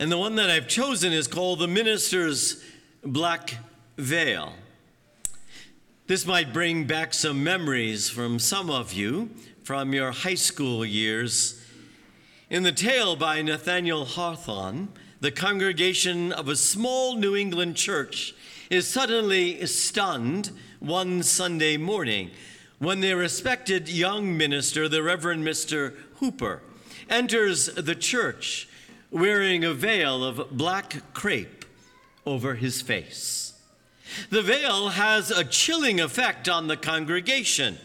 And the one that I've chosen is called The Minister's Black Veil. This might bring back some memories from some of you from your high school years. In the tale by Nathaniel Hawthorne, the congregation of a small New England church is suddenly stunned one Sunday morning when their respected young minister, the Reverend Mr. Hooper, enters the church wearing a veil of black crepe over his face. The veil has a chilling effect on the congregation.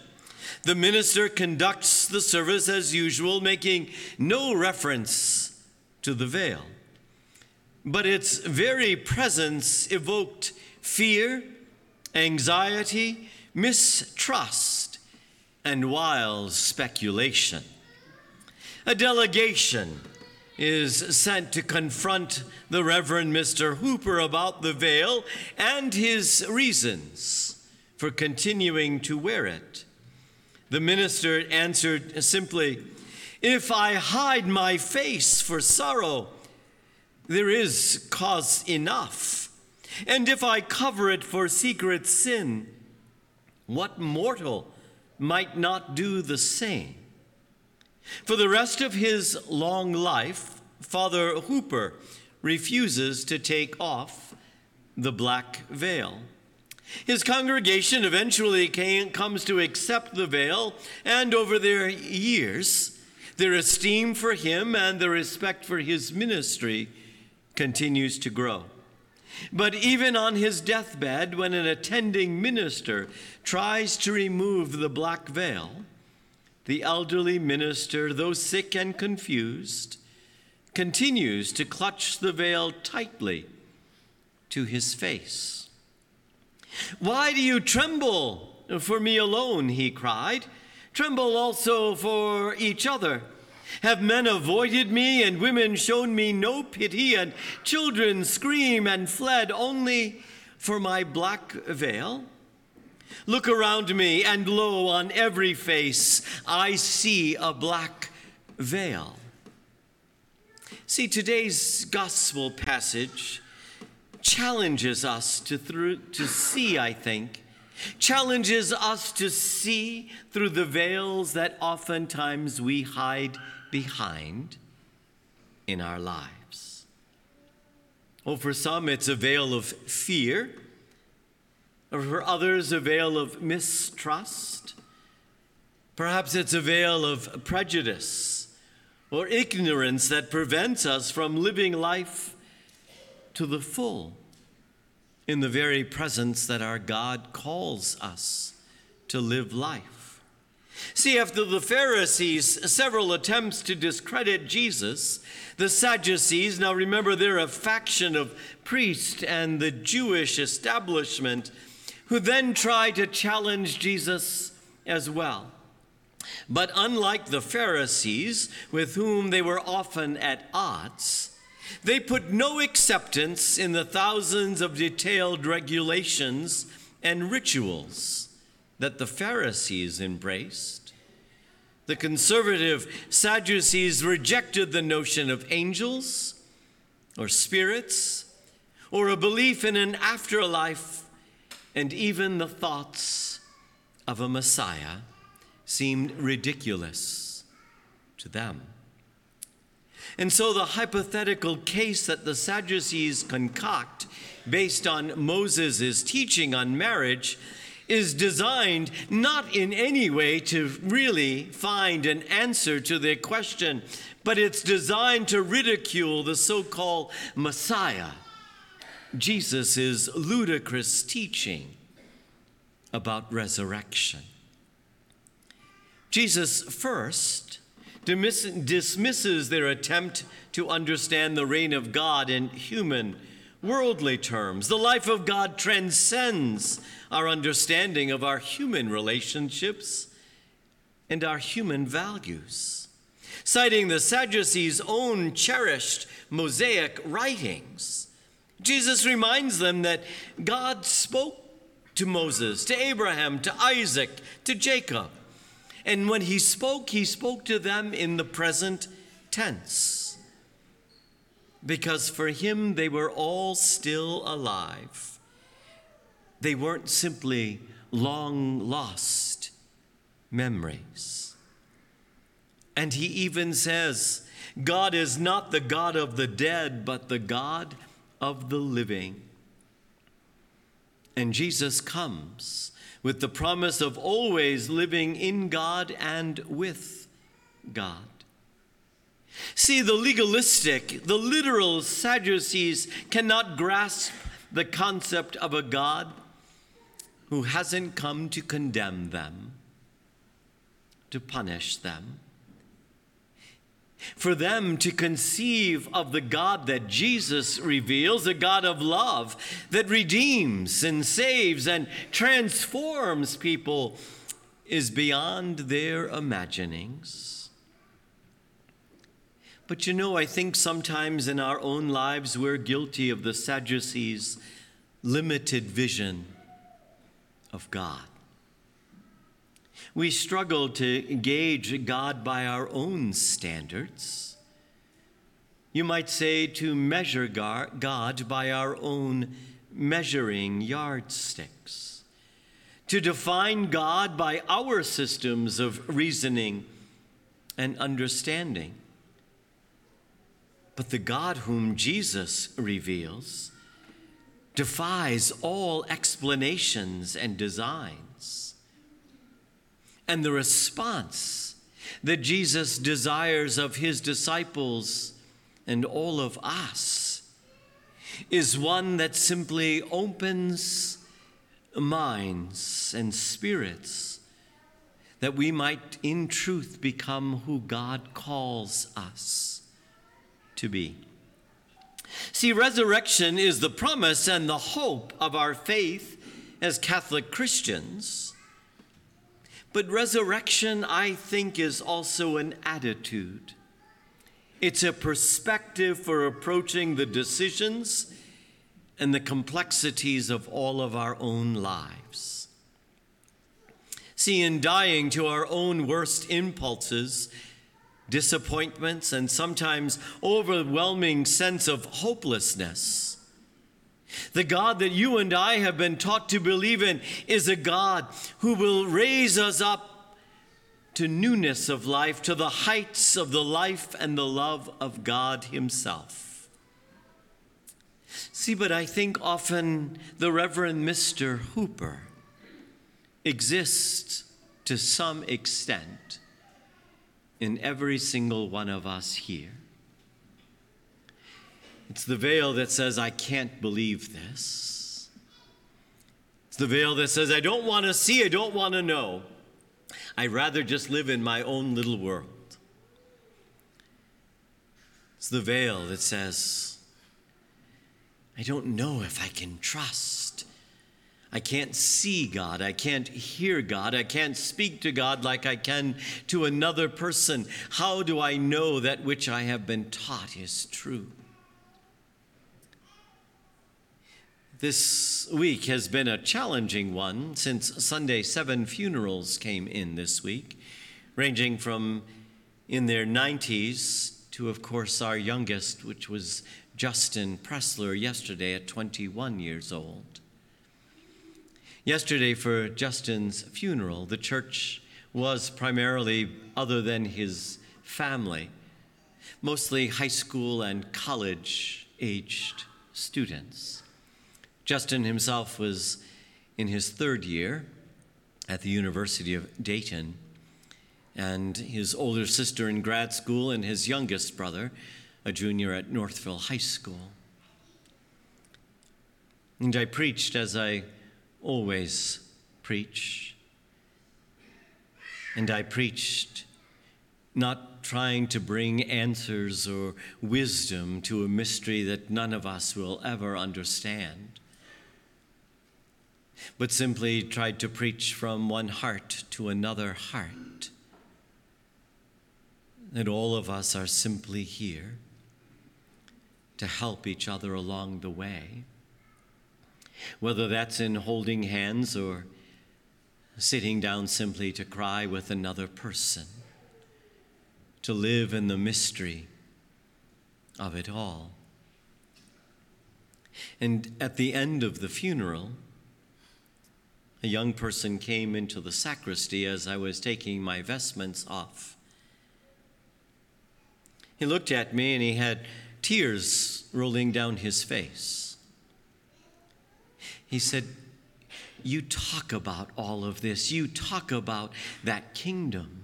The minister conducts the service as usual, making no reference to the veil. But its very presence evoked fear, anxiety, mistrust, and wild speculation. A delegation is sent to confront the Reverend Mr. Hooper about the veil and his reasons for continuing to wear it. The minister answered simply, If I hide my face for sorrow, there is cause enough. And if I cover it for secret sin, what mortal might not do the same? For the rest of his long life, Father Hooper refuses to take off the black veil. His congregation eventually came, comes to accept the veil, and over their years, their esteem for him and their respect for his ministry continues to grow. But even on his deathbed, when an attending minister tries to remove the black veil, the elderly minister, though sick and confused, continues to clutch the veil tightly to his face. Why do you tremble for me alone? he cried. Tremble also for each other. Have men avoided me and women shown me no pity and children scream and fled only for my black veil? Look around me, and lo, on every face I see a black veil. See, today's gospel passage challenges us to, through, to see, I think, challenges us to see through the veils that oftentimes we hide behind in our lives. Oh, for some, it's a veil of fear or for others, a veil of mistrust. Perhaps it's a veil of prejudice or ignorance that prevents us from living life to the full in the very presence that our God calls us to live life. See, after the Pharisees' several attempts to discredit Jesus, the Sadducees, now remember they're a faction of priests and the Jewish establishment, who then tried to challenge Jesus as well. But unlike the Pharisees, with whom they were often at odds, they put no acceptance in the thousands of detailed regulations and rituals that the Pharisees embraced. The conservative Sadducees rejected the notion of angels or spirits or a belief in an afterlife and even the thoughts of a Messiah seemed ridiculous to them. And so the hypothetical case that the Sadducees concoct based on Moses' teaching on marriage is designed not in any way to really find an answer to their question, but it's designed to ridicule the so called Messiah Jesus' ludicrous teaching about resurrection. Jesus first dismisses their attempt to understand the reign of God in human, worldly terms. The life of God transcends our understanding of our human relationships and our human values. Citing the Sadducees' own cherished Mosaic writings, Jesus reminds them that God spoke to Moses, to Abraham, to Isaac, to Jacob. And when he spoke, he spoke to them in the present tense. because for him they were all still alive. They weren't simply long lost memories. And he even says, God is not the God of the dead, but the God of the living. And Jesus comes with the promise of always living in God and with God. See, the legalistic, the literal Sadducees cannot grasp the concept of a God who hasn't come to condemn them, to punish them. For them to conceive of the God that Jesus reveals, a God of love that redeems and saves and transforms people, is beyond their imaginings. But you know, I think sometimes in our own lives we're guilty of the Sadducees' limited vision of God. We struggle to gauge God by our own standards. You might say to measure God by our own measuring yardsticks, to define God by our systems of reasoning and understanding. But the God whom Jesus reveals defies all explanations and designs. And the response that Jesus desires of his disciples and all of us is one that simply opens minds and spirits that we might in truth become who God calls us to be. See, resurrection is the promise and the hope of our faith as Catholic Christians. But resurrection, I think, is also an attitude. It's a perspective for approaching the decisions and the complexities of all of our own lives. See, in dying to our own worst impulses, disappointments, and sometimes overwhelming sense of hopelessness. The God that you and I have been taught to believe in is a God who will raise us up to newness of life, to the heights of the life and the love of God Himself. See, but I think often the Reverend Mr. Hooper exists to some extent in every single one of us here. It's the veil that says, I can't believe this. It's the veil that says, I don't want to see, I don't want to know. I'd rather just live in my own little world. It's the veil that says, I don't know if I can trust. I can't see God. I can't hear God. I can't speak to God like I can to another person. How do I know that which I have been taught is true? This week has been a challenging one since Sunday, seven funerals came in this week, ranging from in their 90s to, of course, our youngest, which was Justin Pressler yesterday at 21 years old. Yesterday, for Justin's funeral, the church was primarily, other than his family, mostly high school and college aged students. Justin himself was in his third year at the University of Dayton, and his older sister in grad school, and his youngest brother, a junior at Northville High School. And I preached as I always preach. And I preached not trying to bring answers or wisdom to a mystery that none of us will ever understand, but simply tried to preach from one heart to another heart. That all of us are simply here to help each other along the way whether that's in holding hands or sitting down simply to cry with another person, to live in the mystery of it all. And at the end of the funeral, a young person came into the sacristy as I was taking my vestments off. He looked at me and he had tears rolling down his face. He said, You talk about all of this, you talk about that kingdom.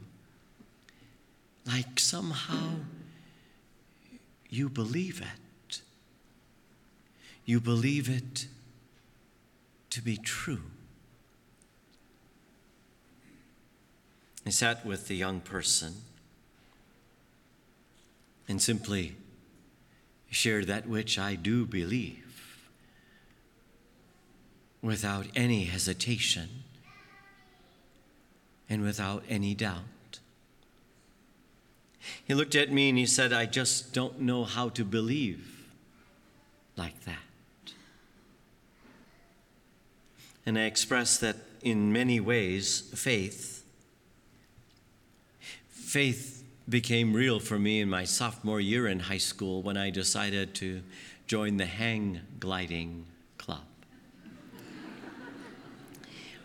Like somehow you believe it. You believe it to be true. I sat with the young person and simply shared that which I do believe without any hesitation and without any doubt. He looked at me and he said, I just don't know how to believe like that. And I expressed that in many ways, faith faith became real for me in my sophomore year in high school when I decided to join the hang gliding club.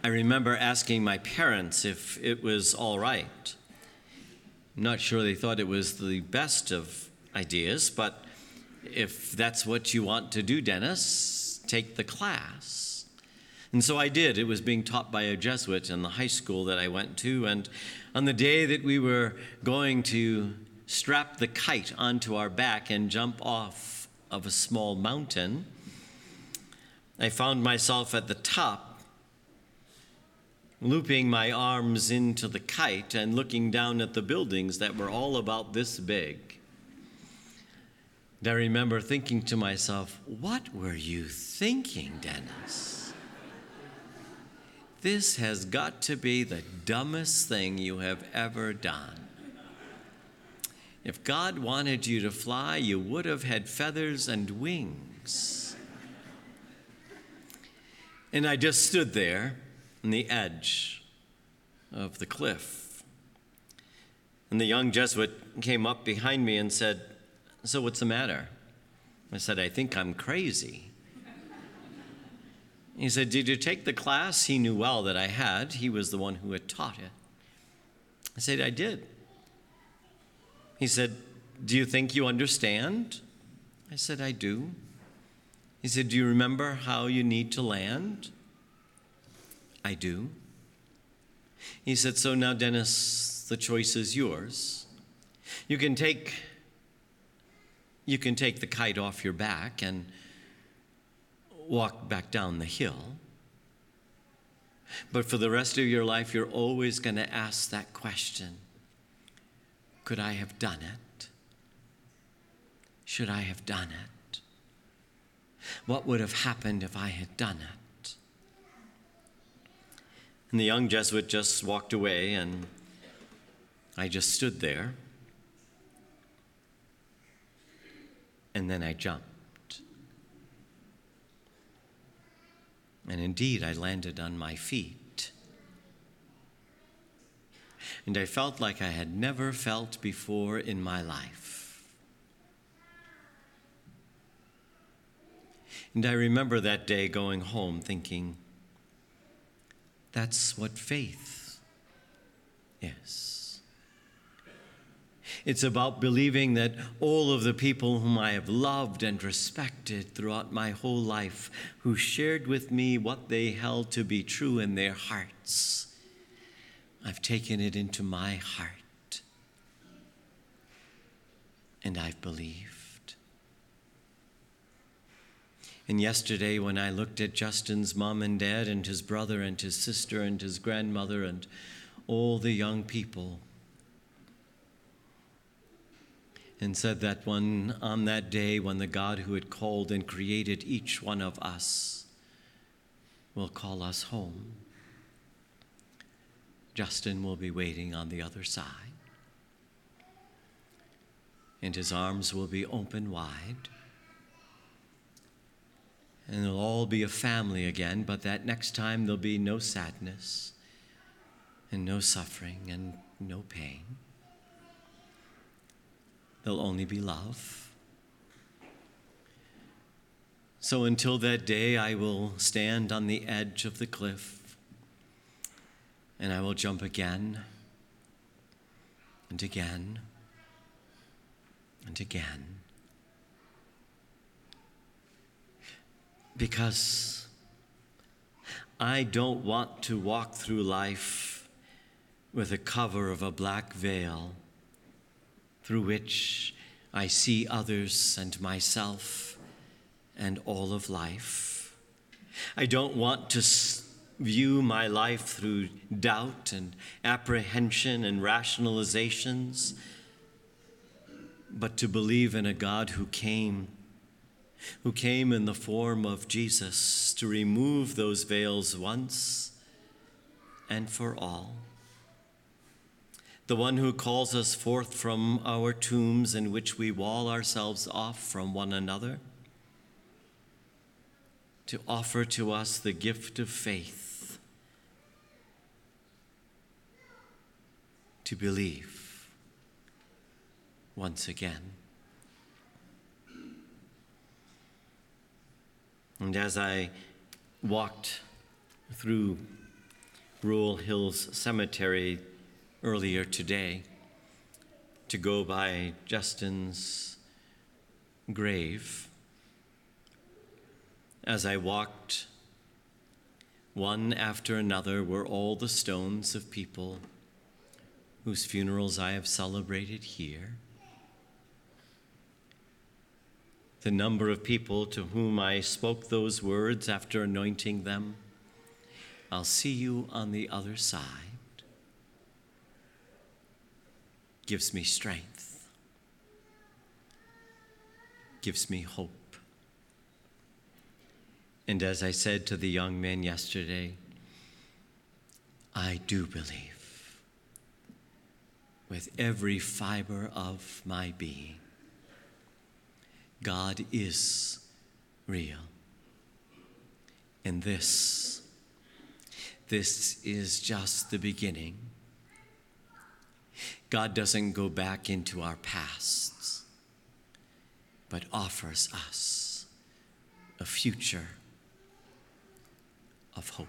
I remember asking my parents if it was all right. I'm not sure they thought it was the best of ideas, but if that's what you want to do, Denis, take the class. And so I did. It was being taught by a Jesuit in the high school that I went to, and on the day that we were going to strap the kite onto our back and jump off of a small mountain, I found myself at the top, looping my arms into the kite and looking down at the buildings that were all about this big. And I remember thinking to myself, What were you thinking, Denis? This has got to be the dumbest thing you have ever done. If God wanted you to fly, you would have had feathers and wings. And I just stood there on the edge of the cliff. And the young Jesuit came up behind me and said, So what's the matter? I said, I think I'm crazy. He said, Did you take the class? He knew well that I had. He was the one who had taught it. I said, I did. He said, Do you think you understand? I said, I do. He said, Do you remember how you need to land? I do. He said, So now, Denis, the choice is yours. You can take you can take the kite off your back and walk back down the hill. But for the rest of your life, you're always going to ask that question Could I have done it? Should I have done it? What would have happened if I had done it? And the young Jesuit just walked away, and I just stood there. And then I jumped. And indeed, I landed on my feet. And I felt like I had never felt before in my life. And I remember that day going home thinking, that's what faith is. It's about believing that all of the people whom I have loved and respected throughout my whole life, who shared with me what they held to be true in their hearts, I've taken it into my heart and I've believed. And yesterday, when I looked at Justin's mom and dad and his brother and his sister and his grandmother and all the young people, and said that one on that day when the God who had called and created each one of us will call us home. Justin will be waiting on the other side. And his arms will be open wide. And they'll all be a family again, but that next time there'll be no sadness and no suffering and no pain there'll only be love. So until that day, I will stand on the edge of the cliff and I will jump again and again and again. Because I don't want to walk through life with a cover of a black veil through which I see others and myself and all of life. I don't want to view my life through doubt and apprehension and rationalizations, but to believe in a God who came, who came in the form of Jesus to remove those veils once and for all the one who calls us forth from our tombs in which we wall ourselves off from one another, to offer to us the gift of faith, to believe once again. And as I walked through Rural Hills Cemetery earlier today to go by Justin's grave. As I walked, one after another were all the stones of people whose funerals I have celebrated here. The number of people to whom I spoke those words after anointing them, I'll see you on the other side. Gives me strength, gives me hope. And as I said to the young men yesterday, I do believe with every fiber of my being. God is real. And this, this is just the beginning God doesn't go back into our pasts, but offers us a future of hope.